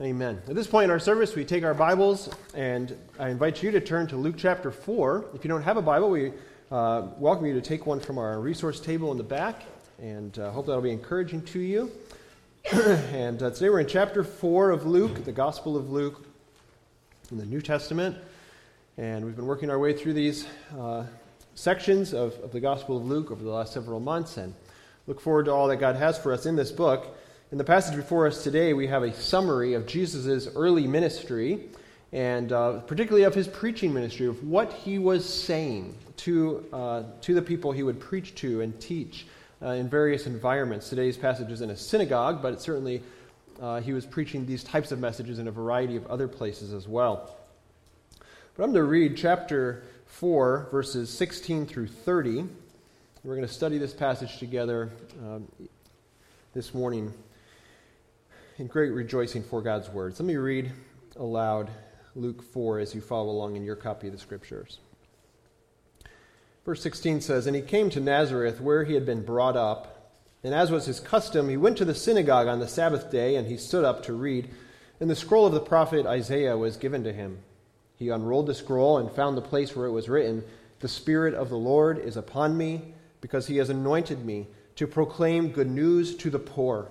Amen. At this point in our service, we take our Bibles, and I invite you to turn to Luke chapter 4. If you don't have a Bible, we uh, welcome you to take one from our resource table in the back, and uh, hope that'll be encouraging to you. and uh, today we're in chapter 4 of Luke, the Gospel of Luke, in the New Testament. And we've been working our way through these uh, sections of, of the Gospel of Luke over the last several months, and look forward to all that God has for us in this book. In the passage before us today, we have a summary of Jesus' early ministry, and uh, particularly of his preaching ministry, of what he was saying to, uh, to the people he would preach to and teach uh, in various environments. Today's passage is in a synagogue, but certainly uh, he was preaching these types of messages in a variety of other places as well. But I'm going to read chapter 4, verses 16 through 30. We're going to study this passage together um, this morning in great rejoicing for God's words. Let me read aloud Luke 4 as you follow along in your copy of the scriptures. Verse 16 says, And he came to Nazareth where he had been brought up. And as was his custom, he went to the synagogue on the Sabbath day, and he stood up to read. And the scroll of the prophet Isaiah was given to him. He unrolled the scroll and found the place where it was written, The Spirit of the Lord is upon me, because he has anointed me to proclaim good news to the poor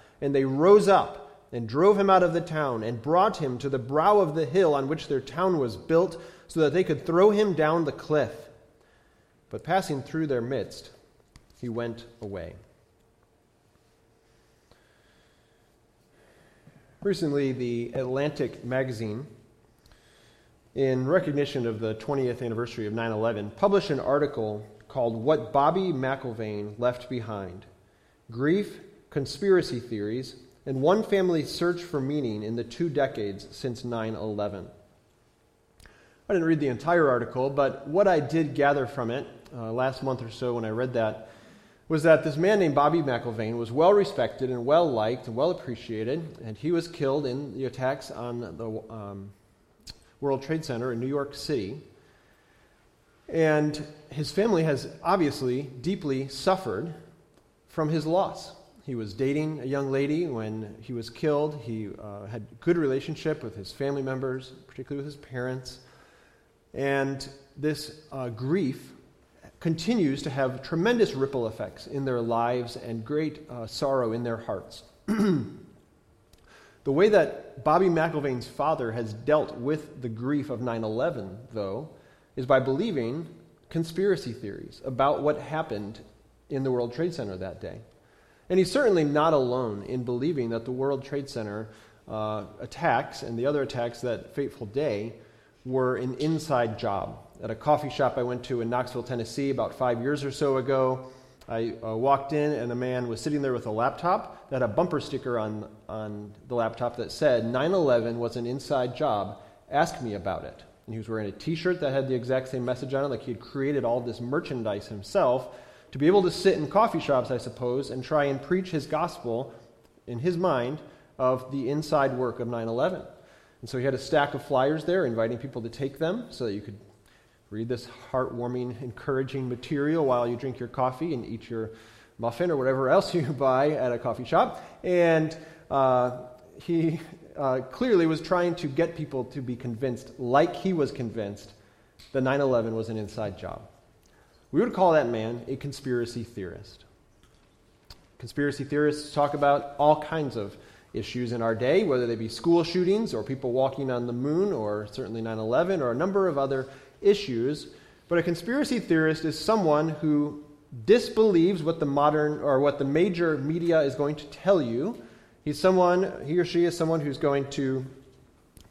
and they rose up and drove him out of the town and brought him to the brow of the hill on which their town was built, so that they could throw him down the cliff. But passing through their midst, he went away. Recently, the Atlantic magazine, in recognition of the 20th anniversary of 9 11, published an article called What Bobby McIlvaine Left Behind Grief, conspiracy theories, and one family's search for meaning in the two decades since 9 11. I didn't read the entire article, but what I did gather from it uh, last month or so when I read that was that this man named Bobby McIlvaine was well respected and well liked and well appreciated, and he was killed in the attacks on the um, World Trade Center in New York City. And his family has obviously deeply suffered from his loss. He was dating a young lady when he was killed. He uh, had good relationship with his family members, particularly with his parents. And this uh, grief continues to have tremendous ripple effects in their lives and great uh, sorrow in their hearts. the way that Bobby McIlvaine's father has dealt with the grief of 9 11, though, is by believing conspiracy theories about what happened in the World Trade Center that day. And he's certainly not alone in believing that the World Trade Center uh, attacks and the other attacks that fateful day were an inside job. At a coffee shop I went to in Knoxville, Tennessee, about five years or so ago, I uh, walked in and a man was sitting there with a laptop that had a bumper sticker on, on the laptop that said 9 11 was an inside job. Ask me about it. And he was wearing a t shirt that had the exact same message on it, like he had created all this merchandise himself to be able to sit in coffee shops, I suppose, and try and preach his gospel in his mind of the inside work of 9 11. And so he had a stack of flyers there inviting people to take them so that you could read this heartwarming, encouraging material while you drink your coffee and eat your muffin or whatever else you buy at a coffee shop. And uh, he uh, clearly was trying to get people to be convinced, like he was convinced, that 9 11 was an inside job. We would call that man a conspiracy theorist. Conspiracy theorists talk about all kinds of issues in our day, whether they be school shootings or people walking on the moon or certainly 9 11 or a number of other issues. But a conspiracy theorist is someone who disbelieves what the modern or what the major media is going to tell you. He's someone, he or she is someone who's going to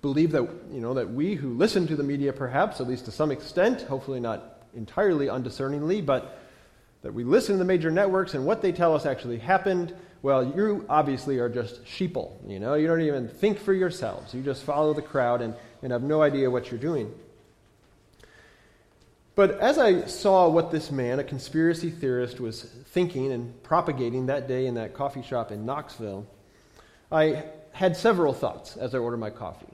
believe that, you know, that we who listen to the media, perhaps, at least to some extent, hopefully not entirely undiscerningly, but that we listen to the major networks and what they tell us actually happened, well, you obviously are just sheeple. You know, you don't even think for yourselves. You just follow the crowd and, and have no idea what you're doing. But as I saw what this man, a conspiracy theorist, was thinking and propagating that day in that coffee shop in Knoxville, I had several thoughts as I ordered my coffee.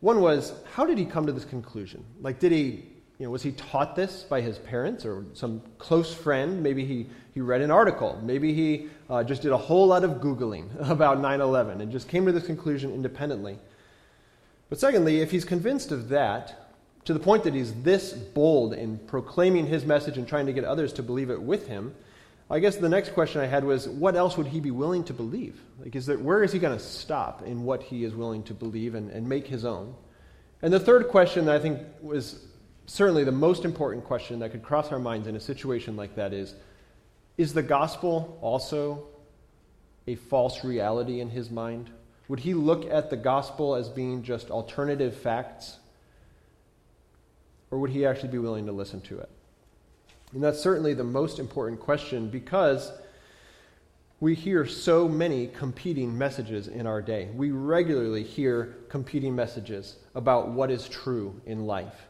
One was, how did he come to this conclusion? Like, did he, you know, was he taught this by his parents or some close friend? Maybe he, he read an article. Maybe he uh, just did a whole lot of Googling about 9 11 and just came to this conclusion independently. But secondly, if he's convinced of that, to the point that he's this bold in proclaiming his message and trying to get others to believe it with him, I guess the next question I had was, what else would he be willing to believe? Like, is that where is he going to stop in what he is willing to believe and, and make his own? And the third question I think was certainly the most important question that could cross our minds in a situation like that is, is the gospel also a false reality in his mind? Would he look at the gospel as being just alternative facts or would he actually be willing to listen to it? And that's certainly the most important question because we hear so many competing messages in our day. We regularly hear competing messages about what is true in life.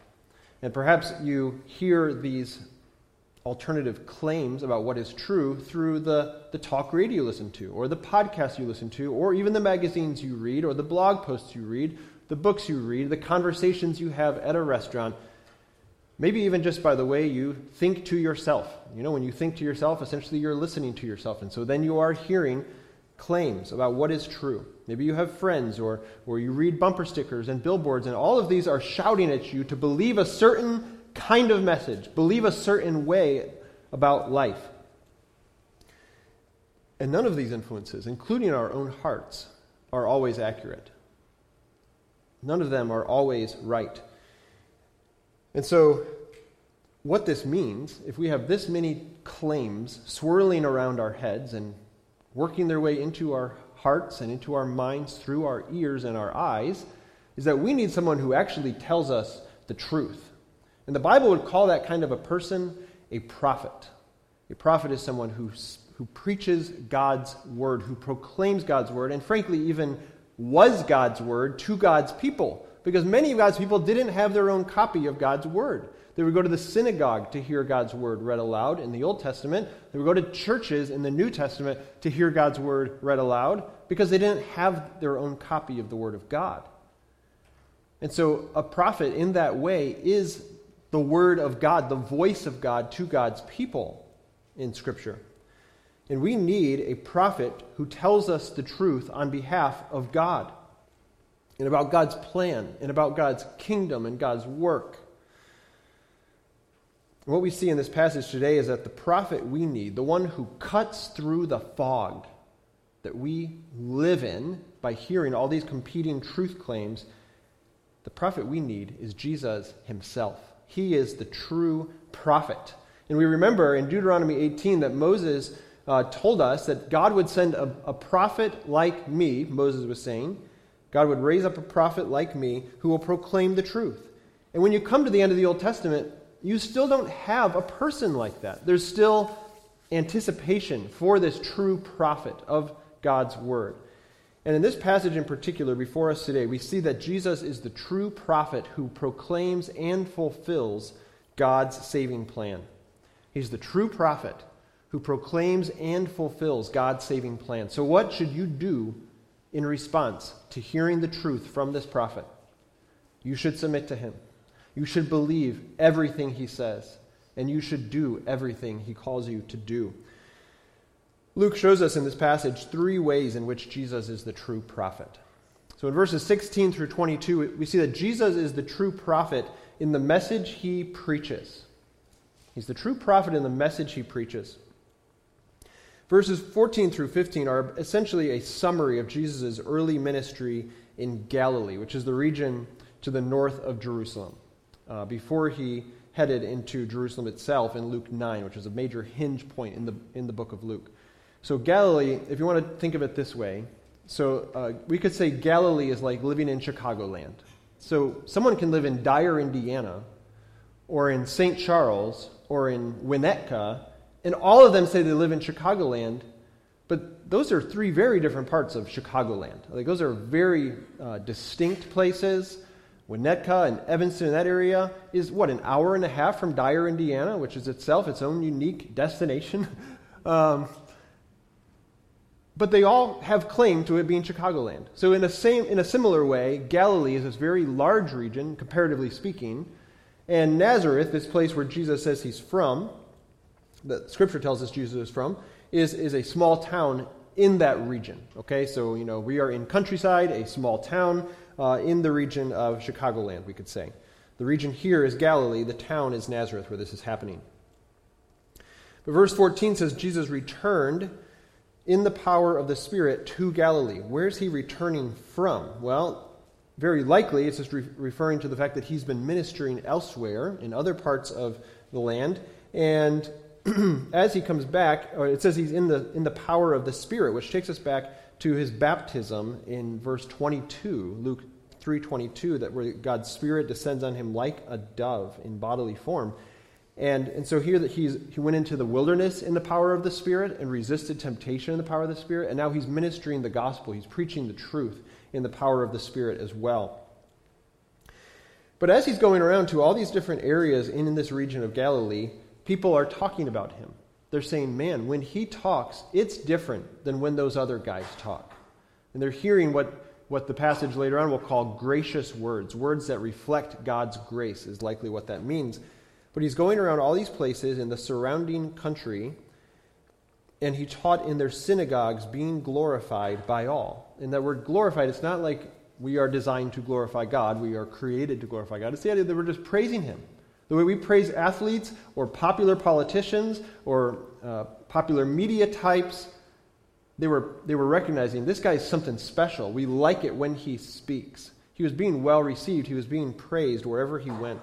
And perhaps you hear these alternative claims about what is true through the, the talk radio you listen to, or the podcasts you listen to, or even the magazines you read, or the blog posts you read, the books you read, the conversations you have at a restaurant. Maybe even just by the way you think to yourself. You know, when you think to yourself, essentially you're listening to yourself. And so then you are hearing claims about what is true. Maybe you have friends or, or you read bumper stickers and billboards, and all of these are shouting at you to believe a certain kind of message, believe a certain way about life. And none of these influences, including our own hearts, are always accurate. None of them are always right. And so, what this means, if we have this many claims swirling around our heads and working their way into our hearts and into our minds through our ears and our eyes, is that we need someone who actually tells us the truth. And the Bible would call that kind of a person a prophet. A prophet is someone who, who preaches God's word, who proclaims God's word, and frankly, even was God's word to God's people because many of God's people didn't have their own copy of God's Word. They would go to the synagogue to hear God's Word read aloud in the Old Testament. They would go to churches in the New Testament to hear God's Word read aloud because they didn't have their own copy of the Word of God. And so a prophet, in that way, is the Word of God, the voice of God to God's people in Scripture. And we need a prophet who tells us the truth on behalf of God and about God's plan and about God's kingdom and God's work. What we see in this passage today is that the prophet we need, the one who cuts through the fog that we live in by hearing all these competing truth claims, the prophet we need is Jesus himself. He is the true prophet. And we remember in Deuteronomy 18 that Moses uh, told us that God would send a, a prophet like me, Moses was saying, God would raise up a prophet like me who will proclaim the truth. And when you come to the end of the Old Testament, you still don't have a person like that. There's still anticipation for this true prophet of God's word. And in this passage in particular, before us today, we see that Jesus is the true prophet who proclaims and fulfills God's saving plan. He's the true prophet who proclaims and fulfills God's saving plan. So, what should you do in response to hearing the truth from this prophet, you should submit to him. You should believe everything he says, and you should do everything he calls you to do. Luke shows us in this passage three ways in which Jesus is the true prophet. So in verses 16 through 22, we see that Jesus is the true prophet in the message he preaches. He's the true prophet in the message he preaches. Verses 14 through 15 are essentially a summary of Jesus' early ministry in Galilee, which is the region to the north of Jerusalem, uh, before he headed into Jerusalem itself in Luke 9, which is a major hinge point in the, in the book of Luke. So, Galilee, if you want to think of it this way, so uh, we could say Galilee is like living in Chicagoland. So, someone can live in Dyer, Indiana, or in St. Charles, or in Winnetka, and all of them say they live in Chicagoland, but those are three very different parts of Chicagoland. Like, those are very uh, distinct places. Winnetka and Evanston in that area is what, an hour and a half from Dyer, Indiana, which is itself its own unique destination. um, but they all have claim to it being Chicagoland. So, in a, same, in a similar way, Galilee is this very large region, comparatively speaking, and Nazareth, this place where Jesus says he's from, that Scripture tells us Jesus is from, is, is a small town in that region. Okay, so, you know, we are in countryside, a small town uh, in the region of Chicagoland, we could say. The region here is Galilee, the town is Nazareth, where this is happening. But verse 14 says Jesus returned in the power of the Spirit to Galilee. Where's he returning from? Well, very likely it's just re- referring to the fact that he's been ministering elsewhere in other parts of the land. And as he comes back, or it says he's in the, in the power of the Spirit, which takes us back to his baptism in verse 22, Luke 3.22, that where God's Spirit descends on him like a dove in bodily form. And, and so here that he's, he went into the wilderness in the power of the Spirit and resisted temptation in the power of the Spirit, and now he's ministering the gospel. He's preaching the truth in the power of the Spirit as well. But as he's going around to all these different areas in, in this region of Galilee, people are talking about him. They're saying, man, when he talks, it's different than when those other guys talk. And they're hearing what, what the passage later on will call gracious words. Words that reflect God's grace is likely what that means. But he's going around all these places in the surrounding country, and he taught in their synagogues, being glorified by all. And that word glorified, it's not like we are designed to glorify God, we are created to glorify God. It's the idea that we're just praising him. The way we praise athletes or popular politicians or uh, popular media types, they were, they were recognizing this guy is something special. We like it when he speaks. He was being well received, he was being praised wherever he went.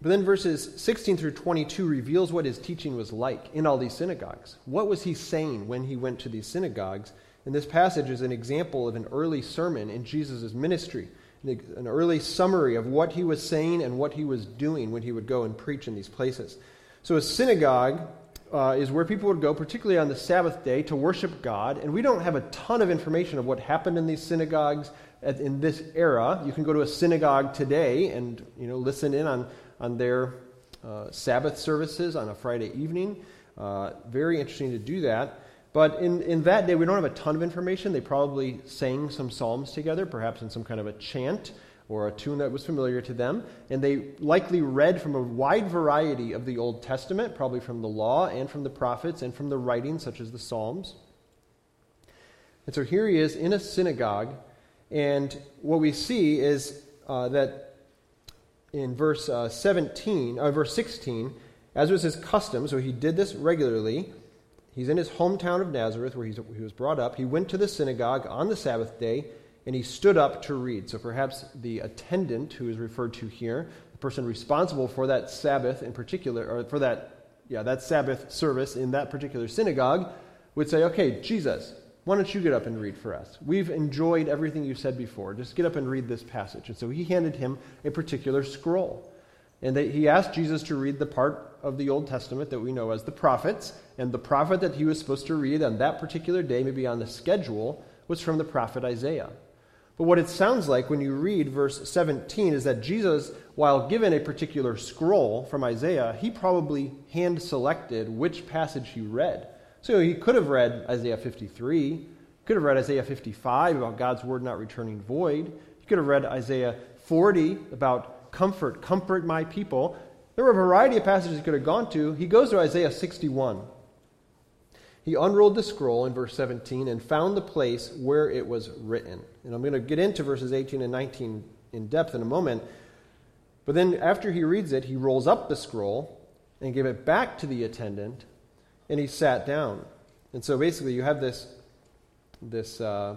But then verses 16 through 22 reveals what his teaching was like in all these synagogues. What was he saying when he went to these synagogues? And this passage is an example of an early sermon in Jesus' ministry, an early summary of what he was saying and what he was doing when he would go and preach in these places. So, a synagogue uh, is where people would go, particularly on the Sabbath day, to worship God. And we don't have a ton of information of what happened in these synagogues at, in this era. You can go to a synagogue today and you know listen in on on their uh, Sabbath services on a Friday evening. Uh, very interesting to do that. But in, in that day, we don't have a ton of information. They probably sang some psalms together, perhaps in some kind of a chant or a tune that was familiar to them. And they likely read from a wide variety of the Old Testament, probably from the law and from the prophets and from the writings, such as the Psalms. And so here he is in a synagogue, and what we see is uh, that in verse uh, 17, uh, verse 16, as was his custom, so he did this regularly. He's in his hometown of Nazareth, where he was brought up. He went to the synagogue on the Sabbath day, and he stood up to read. So perhaps the attendant, who is referred to here, the person responsible for that Sabbath in particular, or for that, yeah, that Sabbath service in that particular synagogue, would say, "Okay, Jesus, why don't you get up and read for us? We've enjoyed everything you said before. Just get up and read this passage. And so he handed him a particular scroll. And they, he asked Jesus to read the part of the Old Testament that we know as the prophets. And the prophet that he was supposed to read on that particular day, maybe on the schedule, was from the prophet Isaiah. But what it sounds like when you read verse 17 is that Jesus, while given a particular scroll from Isaiah, he probably hand selected which passage he read. So he could have read Isaiah 53, could have read Isaiah 55 about God's word not returning void. He could have read Isaiah 40 about comfort, comfort my people. There were a variety of passages he could have gone to. He goes to Isaiah 61. He unrolled the scroll in verse 17 and found the place where it was written. And I'm going to get into verses 18 and 19 in depth in a moment. But then after he reads it, he rolls up the scroll and gave it back to the attendant, and he sat down. And so basically, you have this, this uh,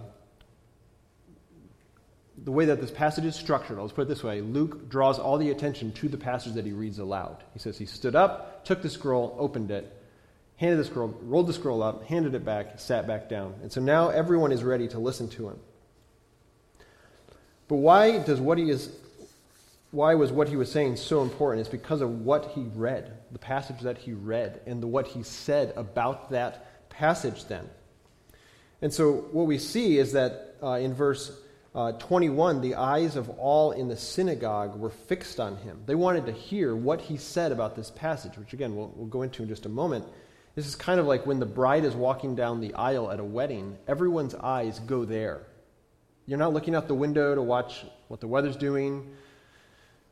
the way that this passage is structured, let's put it this way Luke draws all the attention to the passage that he reads aloud. He says he stood up, took the scroll, opened it, handed the scroll, rolled the scroll up, handed it back, sat back down. And so now everyone is ready to listen to him. But why does what he is why was what he was saying so important? It's because of what he read, the passage that he read, and the, what he said about that passage then. And so what we see is that uh, in verse uh, 21, the eyes of all in the synagogue were fixed on him. They wanted to hear what he said about this passage, which again we'll, we'll go into in just a moment. This is kind of like when the bride is walking down the aisle at a wedding, everyone's eyes go there. You're not looking out the window to watch what the weather's doing.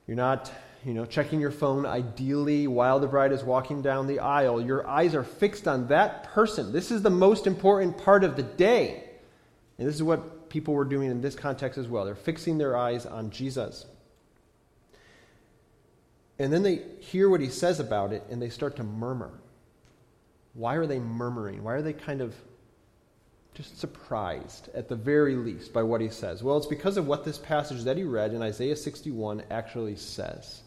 You're not, you know, checking your phone ideally while the bride is walking down the aisle. Your eyes are fixed on that person. This is the most important part of the day. And this is what people were doing in this context as well. They're fixing their eyes on Jesus. And then they hear what he says about it and they start to murmur. Why are they murmuring? Why are they kind of just surprised, at the very least, by what he says? Well, it's because of what this passage that he read in Isaiah 61 actually says.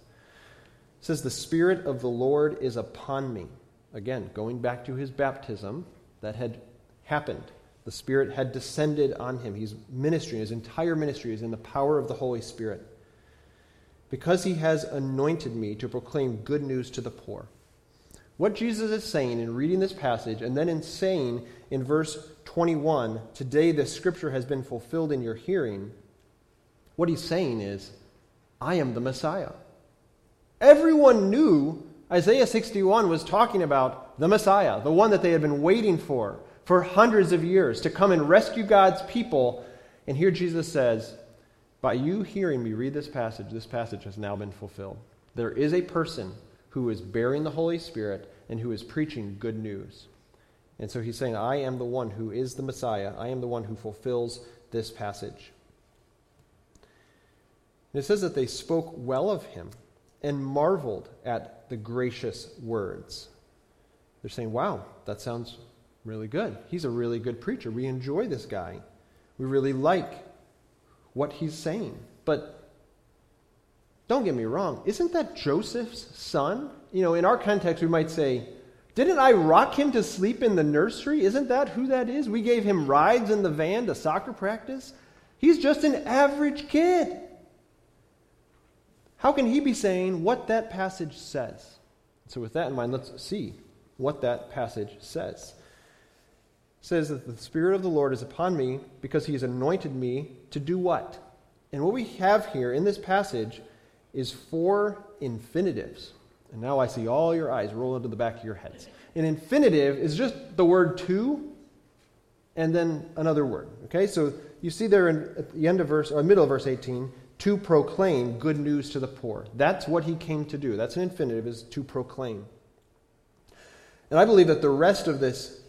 It says, The Spirit of the Lord is upon me. Again, going back to his baptism that had happened. The Spirit had descended on him. He's ministering, his entire ministry is in the power of the Holy Spirit. Because he has anointed me to proclaim good news to the poor. What Jesus is saying in reading this passage, and then in saying in verse 21, Today this scripture has been fulfilled in your hearing, what he's saying is, I am the Messiah. Everyone knew Isaiah 61 was talking about the Messiah, the one that they had been waiting for for hundreds of years to come and rescue God's people. And here Jesus says, By you hearing me read this passage, this passage has now been fulfilled. There is a person who is bearing the Holy Spirit and who is preaching good news. And so he's saying, I am the one who is the Messiah. I am the one who fulfills this passage. And it says that they spoke well of him and marveled at the gracious words. They're saying, wow, that sounds really good. He's a really good preacher. We enjoy this guy. We really like what he's saying. But don't get me wrong, isn't that Joseph's son? You know, in our context, we might say, Didn't I rock him to sleep in the nursery? Isn't that who that is? We gave him rides in the van to soccer practice. He's just an average kid. How can he be saying what that passage says? So, with that in mind, let's see what that passage says says that the Spirit of the Lord is upon me because he has anointed me to do what? And what we have here in this passage is four infinitives. And now I see all your eyes roll into the back of your heads. An infinitive is just the word to and then another word. Okay? So you see there in, at the end of verse, or middle of verse 18, to proclaim good news to the poor. That's what he came to do. That's an infinitive, is to proclaim. And I believe that the rest of this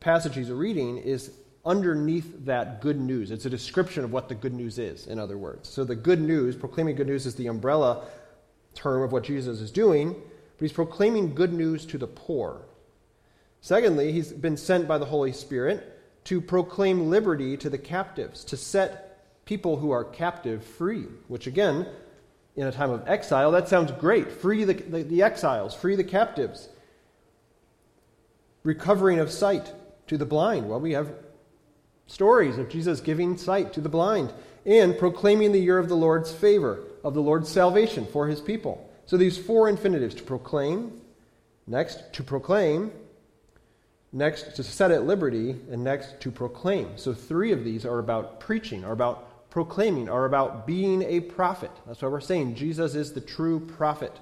passage he's reading is underneath that good news. It's a description of what the good news is, in other words. So the good news, proclaiming good news, is the umbrella term of what Jesus is doing, but he's proclaiming good news to the poor. Secondly, he's been sent by the Holy Spirit to proclaim liberty to the captives, to set people who are captive free, which again, in a time of exile, that sounds great. Free the, the, the exiles, free the captives. Recovering of sight, to the blind. Well, we have stories of Jesus giving sight to the blind and proclaiming the year of the Lord's favor, of the Lord's salvation for his people. So these four infinitives to proclaim, next to proclaim, next to set at liberty, and next to proclaim. So three of these are about preaching, are about proclaiming, are about being a prophet. That's why we're saying Jesus is the true prophet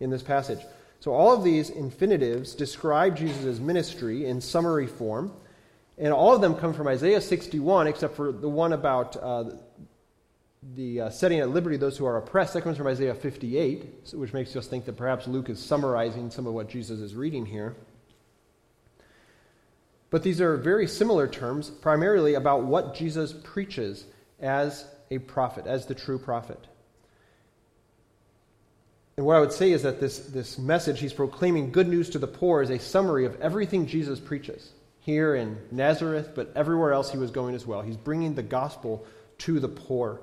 in this passage. So all of these infinitives describe Jesus' ministry in summary form, and all of them come from Isaiah 61, except for the one about uh, the uh, setting at liberty those who are oppressed. That comes from Isaiah 58, which makes us think that perhaps Luke is summarizing some of what Jesus is reading here. But these are very similar terms, primarily about what Jesus preaches as a prophet, as the true prophet. And what I would say is that this, this message, he's proclaiming good news to the poor, is a summary of everything Jesus preaches here in Nazareth, but everywhere else he was going as well. He's bringing the gospel to the poor.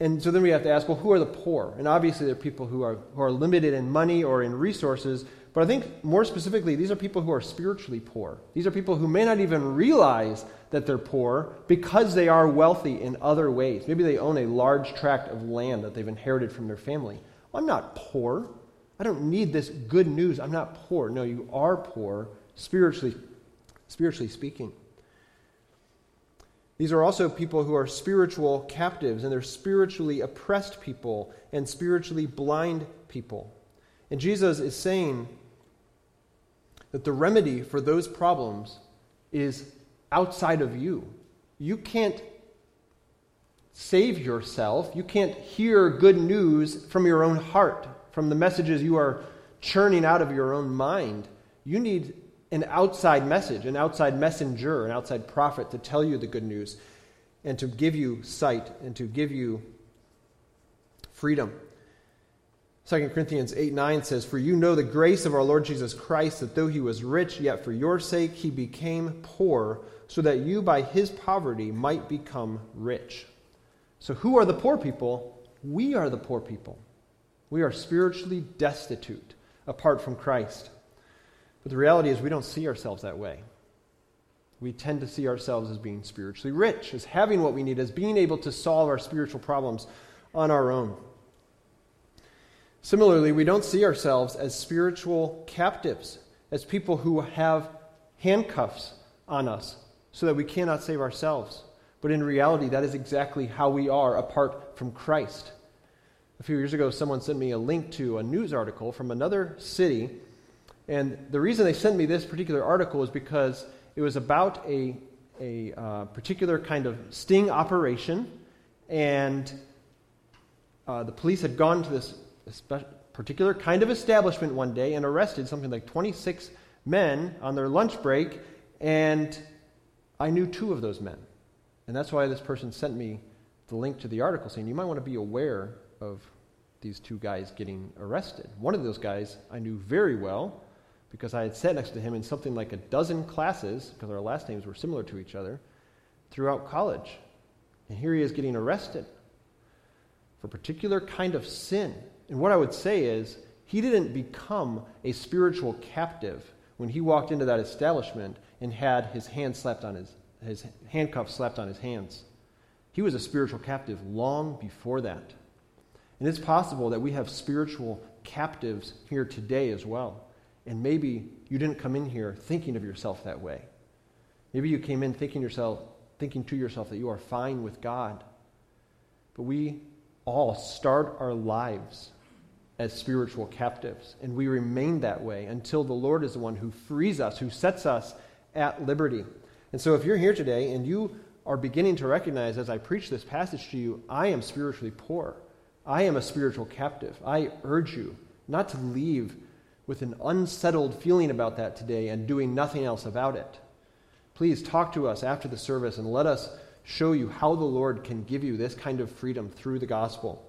And so then we have to ask, well, who are the poor? And obviously, there are people who are, who are limited in money or in resources. But I think more specifically, these are people who are spiritually poor. These are people who may not even realize that they're poor because they are wealthy in other ways. Maybe they own a large tract of land that they've inherited from their family. I'm not poor. I don't need this good news. I'm not poor. No, you are poor, spiritually, spiritually speaking. These are also people who are spiritual captives, and they're spiritually oppressed people and spiritually blind people. And Jesus is saying that the remedy for those problems is outside of you. You can't save yourself. You can't hear good news from your own heart, from the messages you are churning out of your own mind. You need an outside message, an outside messenger, an outside prophet to tell you the good news and to give you sight and to give you freedom. 2 Corinthians 8 9 says, For you know the grace of our Lord Jesus Christ, that though he was rich, yet for your sake he became poor, so that you by his poverty might become rich. So, who are the poor people? We are the poor people. We are spiritually destitute apart from Christ. But the reality is, we don't see ourselves that way. We tend to see ourselves as being spiritually rich, as having what we need, as being able to solve our spiritual problems on our own. Similarly, we don't see ourselves as spiritual captives, as people who have handcuffs on us so that we cannot save ourselves. But in reality, that is exactly how we are apart from Christ. A few years ago, someone sent me a link to a news article from another city and the reason they sent me this particular article is because it was about a, a uh, particular kind of sting operation, and uh, the police had gone to this particular kind of establishment one day and arrested something like 26 men on their lunch break, and I knew two of those men. And that's why this person sent me the link to the article saying you might want to be aware of these two guys getting arrested. One of those guys I knew very well because I had sat next to him in something like a dozen classes, because our last names were similar to each other, throughout college. And here he is getting arrested for a particular kind of sin. And what I would say is, he didn't become a spiritual captive when he walked into that establishment and had his hand slapped on his, his handcuffs slapped on his hands. He was a spiritual captive long before that. And it's possible that we have spiritual captives here today as well. And maybe you didn't come in here thinking of yourself that way. Maybe you came in thinking yourself thinking to yourself that you are fine with God. But we all start our lives as spiritual captives, and we remain that way until the Lord is the one who frees us, who sets us at liberty. And so if you're here today and you are beginning to recognize as I preach this passage to you, I am spiritually poor. I am a spiritual captive. I urge you not to leave with an unsettled feeling about that today and doing nothing else about it. Please talk to us after the service and let us show you how the Lord can give you this kind of freedom through the gospel.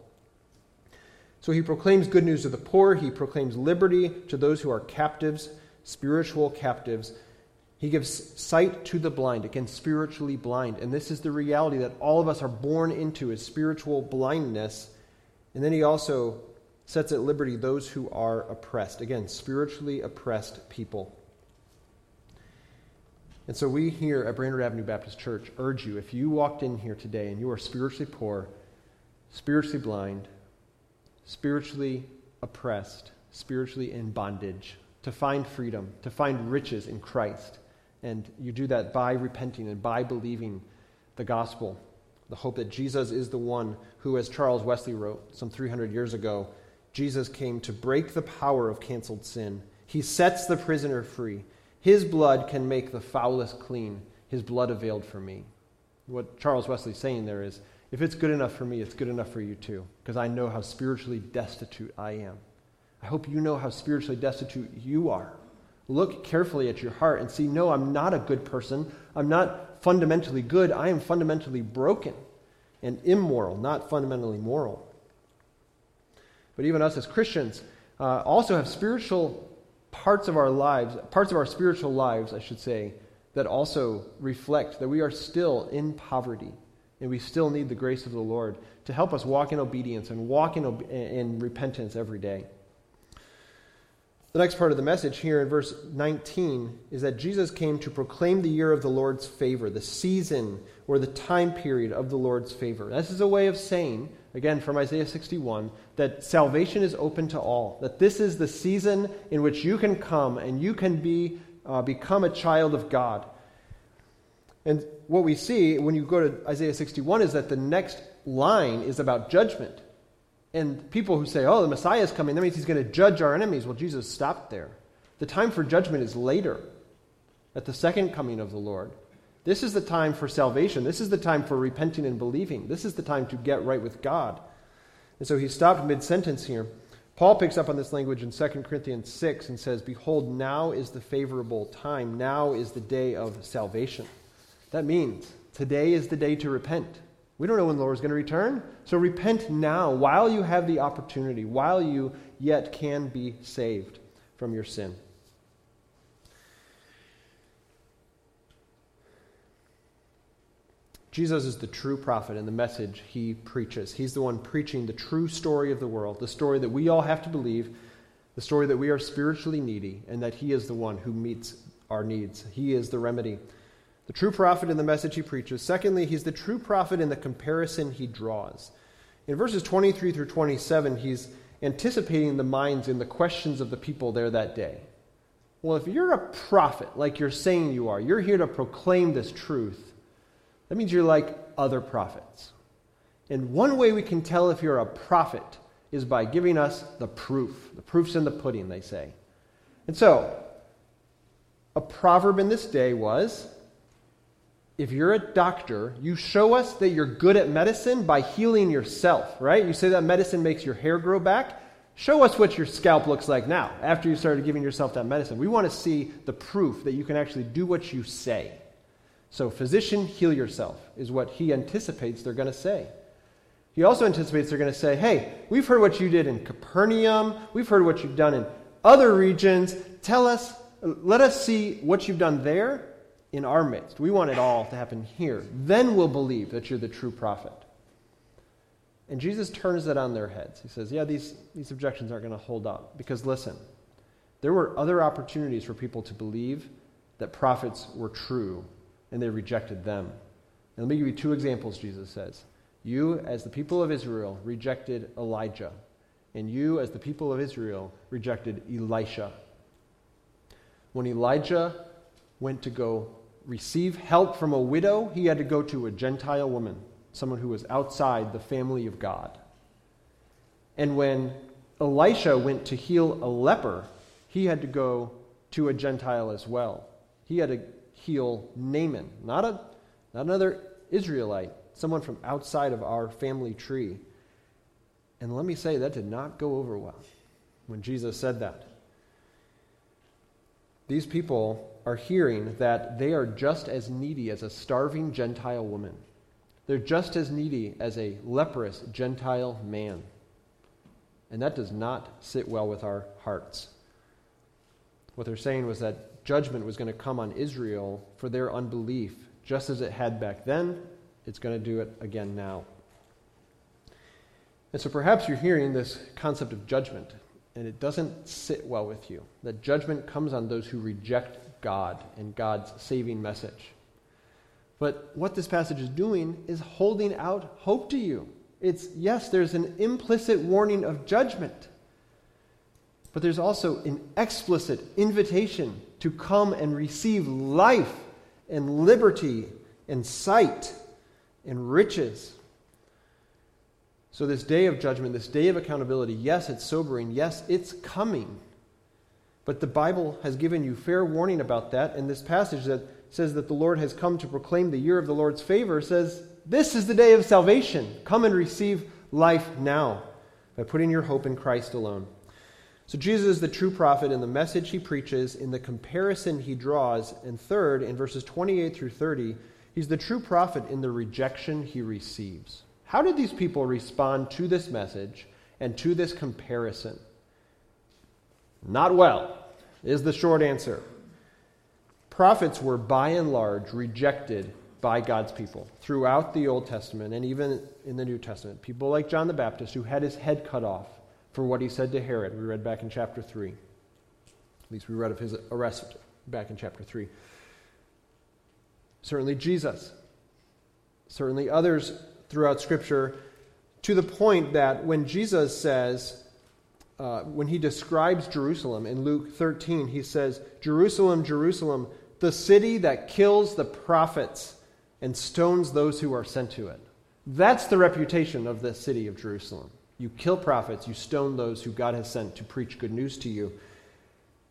So he proclaims good news to the poor, he proclaims liberty to those who are captives, spiritual captives. He gives sight to the blind, again, spiritually blind. And this is the reality that all of us are born into is spiritual blindness. And then he also sets at liberty those who are oppressed. Again, spiritually oppressed people. And so we here at Brainerd Avenue Baptist Church urge you if you walked in here today and you are spiritually poor, spiritually blind, spiritually oppressed, spiritually in bondage, to find freedom, to find riches in Christ. And you do that by repenting and by believing the gospel, the hope that Jesus is the one who, as Charles Wesley wrote some 300 years ago, Jesus came to break the power of canceled sin. He sets the prisoner free. His blood can make the foulest clean. His blood availed for me. What Charles Wesley's saying there is if it's good enough for me, it's good enough for you too, because I know how spiritually destitute I am. I hope you know how spiritually destitute you are. Look carefully at your heart and see no, I'm not a good person. I'm not fundamentally good. I am fundamentally broken and immoral, not fundamentally moral. But even us as Christians uh, also have spiritual parts of our lives, parts of our spiritual lives, I should say, that also reflect that we are still in poverty and we still need the grace of the Lord to help us walk in obedience and walk in, in repentance every day. The next part of the message here in verse 19 is that Jesus came to proclaim the year of the Lord's favor, the season or the time period of the Lord's favor. This is a way of saying, again from Isaiah 61, that salvation is open to all, that this is the season in which you can come and you can be, uh, become a child of God. And what we see when you go to Isaiah 61 is that the next line is about judgment. And people who say, oh, the Messiah is coming, that means he's going to judge our enemies. Well, Jesus stopped there. The time for judgment is later, at the second coming of the Lord. This is the time for salvation. This is the time for repenting and believing. This is the time to get right with God. And so he stopped mid sentence here. Paul picks up on this language in 2 Corinthians 6 and says, Behold, now is the favorable time. Now is the day of salvation. That means today is the day to repent. We don't know when the Lord is going to return. So repent now while you have the opportunity, while you yet can be saved from your sin. Jesus is the true prophet and the message he preaches. He's the one preaching the true story of the world, the story that we all have to believe, the story that we are spiritually needy, and that he is the one who meets our needs. He is the remedy the true prophet in the message he preaches. Secondly, he's the true prophet in the comparison he draws. In verses 23 through 27, he's anticipating the minds and the questions of the people there that day. Well, if you're a prophet, like you're saying you are, you're here to proclaim this truth, that means you're like other prophets. And one way we can tell if you're a prophet is by giving us the proof. The proof's in the pudding, they say. And so, a proverb in this day was if you're a doctor, you show us that you're good at medicine by healing yourself, right? You say that medicine makes your hair grow back. Show us what your scalp looks like now after you started giving yourself that medicine. We want to see the proof that you can actually do what you say. So, physician, heal yourself is what he anticipates they're going to say. He also anticipates they're going to say, hey, we've heard what you did in Capernaum, we've heard what you've done in other regions. Tell us, let us see what you've done there in our midst. We want it all to happen here. Then we'll believe that you're the true prophet. And Jesus turns that on their heads. He says, Yeah, these, these objections aren't going to hold up. Because listen, there were other opportunities for people to believe that prophets were true, and they rejected them. Let me give you two examples, Jesus says. You, as the people of Israel, rejected Elijah, and you, as the people of Israel, rejected Elisha. When Elijah went to go receive help from a widow, he had to go to a Gentile woman, someone who was outside the family of God. And when Elisha went to heal a leper, he had to go to a Gentile as well. He had to heal Naaman, not, a, not another Israelite, someone from outside of our family tree. And let me say, that did not go over well when Jesus said that. These people are hearing that they are just as needy as a starving Gentile woman. They're just as needy as a leprous Gentile man. And that does not sit well with our hearts. What they're saying was that judgment was going to come on Israel for their unbelief, just as it had back then, it's going to do it again now. And so perhaps you're hearing this concept of judgment, and it doesn't sit well with you. That judgment comes on those who reject God and God's saving message. But what this passage is doing is holding out hope to you. It's, yes, there's an implicit warning of judgment, but there's also an explicit invitation to come and receive life and liberty and sight and riches. So, this day of judgment, this day of accountability, yes, it's sobering. Yes, it's coming. But the Bible has given you fair warning about that, and this passage that says that the Lord has come to proclaim the year of the Lord's favor says This is the day of salvation. Come and receive life now by putting your hope in Christ alone. So, Jesus is the true prophet in the message he preaches, in the comparison he draws. And third, in verses 28 through 30, he's the true prophet in the rejection he receives. How did these people respond to this message and to this comparison? Not well, is the short answer. Prophets were by and large rejected by God's people throughout the Old Testament and even in the New Testament. People like John the Baptist who had his head cut off for what he said to Herod. We read back in chapter 3. At least we read of his arrest back in chapter 3. Certainly Jesus. Certainly others throughout Scripture, to the point that when Jesus says, uh, when he describes Jerusalem in Luke 13, he says, Jerusalem, Jerusalem, the city that kills the prophets and stones those who are sent to it. That's the reputation of the city of Jerusalem. You kill prophets, you stone those who God has sent to preach good news to you.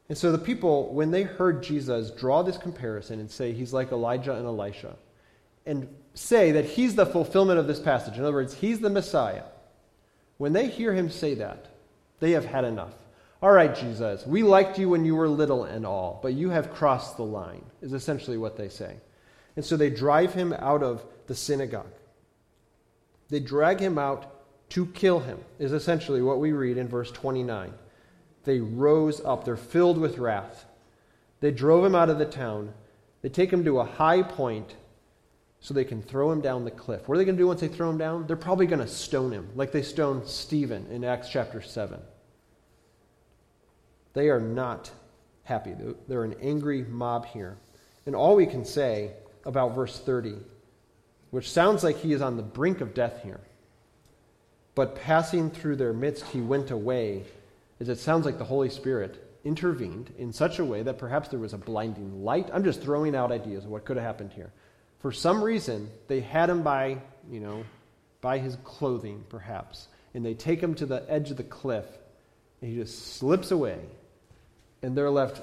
And so the people, when they heard Jesus draw this comparison and say he's like Elijah and Elisha, and say that he's the fulfillment of this passage, in other words, he's the Messiah, when they hear him say that, they have had enough. All right, Jesus, we liked you when you were little and all, but you have crossed the line, is essentially what they say. And so they drive him out of the synagogue. They drag him out to kill him, is essentially what we read in verse 29. They rose up, they're filled with wrath. They drove him out of the town. They take him to a high point so they can throw him down the cliff. What are they going to do once they throw him down? They're probably going to stone him, like they stoned Stephen in Acts chapter 7. They are not happy. They're an angry mob here. And all we can say about verse 30, which sounds like he is on the brink of death here, but passing through their midst, he went away, as it sounds like the Holy Spirit intervened in such a way that perhaps there was a blinding light. I'm just throwing out ideas of what could have happened here. For some reason, they had him by, you know, by his clothing, perhaps, and they take him to the edge of the cliff, and he just slips away and they're left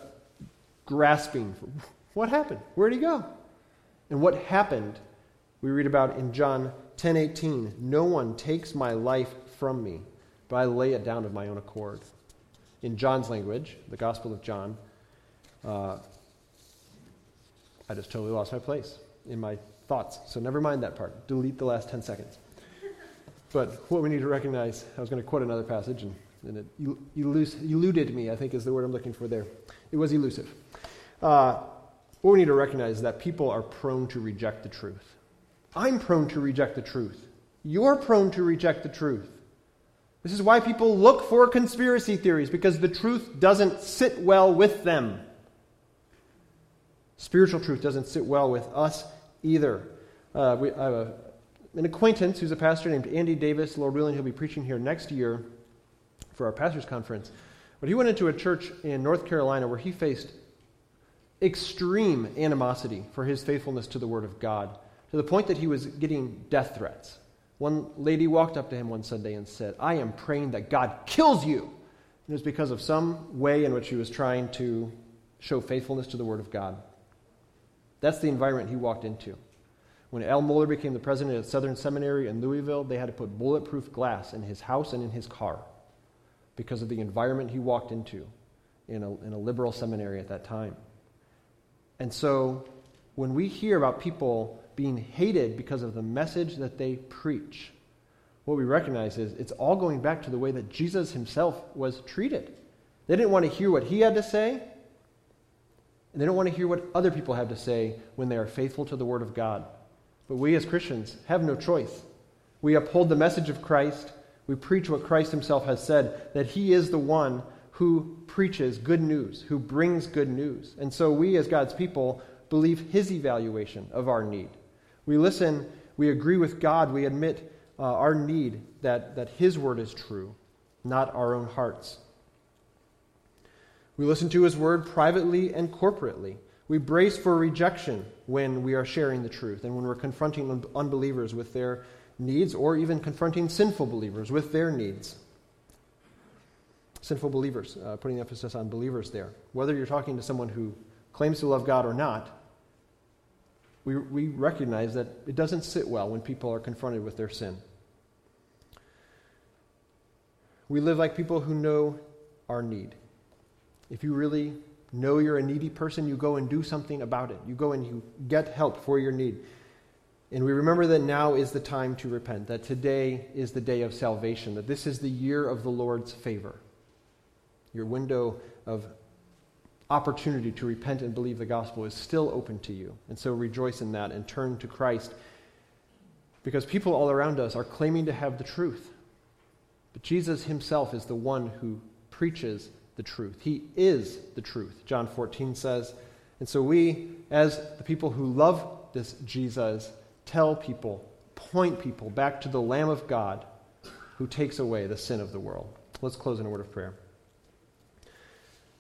grasping for what happened? Where'd he go? And what happened, we read about in John 10:18, no one takes my life from me, but I lay it down of my own accord. In John's language, the Gospel of John, uh, I just totally lost my place in my thoughts. So never mind that part. Delete the last 10 seconds. But what we need to recognize, I was going to quote another passage, and and it eluded me, I think is the word I'm looking for there. It was elusive. Uh, what we need to recognize is that people are prone to reject the truth. I'm prone to reject the truth. You're prone to reject the truth. This is why people look for conspiracy theories, because the truth doesn't sit well with them. Spiritual truth doesn't sit well with us either. Uh, we, I have a, an acquaintance who's a pastor named Andy Davis. Lord willing, he'll be preaching here next year for our pastor's conference. But he went into a church in North Carolina where he faced extreme animosity for his faithfulness to the Word of God, to the point that he was getting death threats. One lady walked up to him one Sunday and said, I am praying that God kills you. And it was because of some way in which he was trying to show faithfulness to the Word of God. That's the environment he walked into. When Al Mohler became the president of Southern Seminary in Louisville, they had to put bulletproof glass in his house and in his car because of the environment he walked into in a, in a liberal seminary at that time. And so when we hear about people being hated because of the message that they preach, what we recognize is it's all going back to the way that Jesus himself was treated. They didn't want to hear what he had to say, and they don't want to hear what other people have to say when they are faithful to the Word of God. But we as Christians have no choice. We uphold the message of Christ, we preach what Christ himself has said that he is the one who preaches good news, who brings good news. And so we, as God's people, believe his evaluation of our need. We listen, we agree with God, we admit uh, our need that, that his word is true, not our own hearts. We listen to his word privately and corporately. We brace for rejection when we are sharing the truth and when we're confronting unbelievers with their needs or even confronting sinful believers with their needs. Sinful believers, uh, putting emphasis on believers there. Whether you're talking to someone who claims to love God or not, we, we recognize that it doesn't sit well when people are confronted with their sin. We live like people who know our need. If you really know you're a needy person, you go and do something about it. You go and you get help for your need. And we remember that now is the time to repent, that today is the day of salvation, that this is the year of the Lord's favor. Your window of opportunity to repent and believe the gospel is still open to you. And so rejoice in that and turn to Christ because people all around us are claiming to have the truth. But Jesus himself is the one who preaches the truth. He is the truth, John 14 says. And so we, as the people who love this Jesus, tell people, point people back to the Lamb of God who takes away the sin of the world. Let's close in a word of prayer.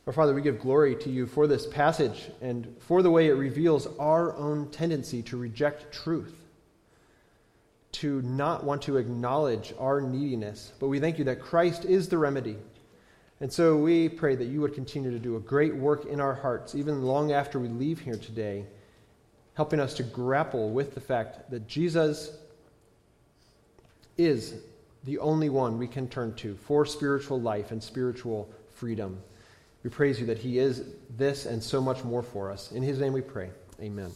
Our Father, we give glory to you for this passage and for the way it reveals our own tendency to reject truth, to not want to acknowledge our neediness. But we thank you that Christ is the remedy. And so we pray that you would continue to do a great work in our hearts, even long after we leave here today, helping us to grapple with the fact that Jesus is the only one we can turn to for spiritual life and spiritual freedom. We praise you that He is this and so much more for us. In His name we pray. Amen.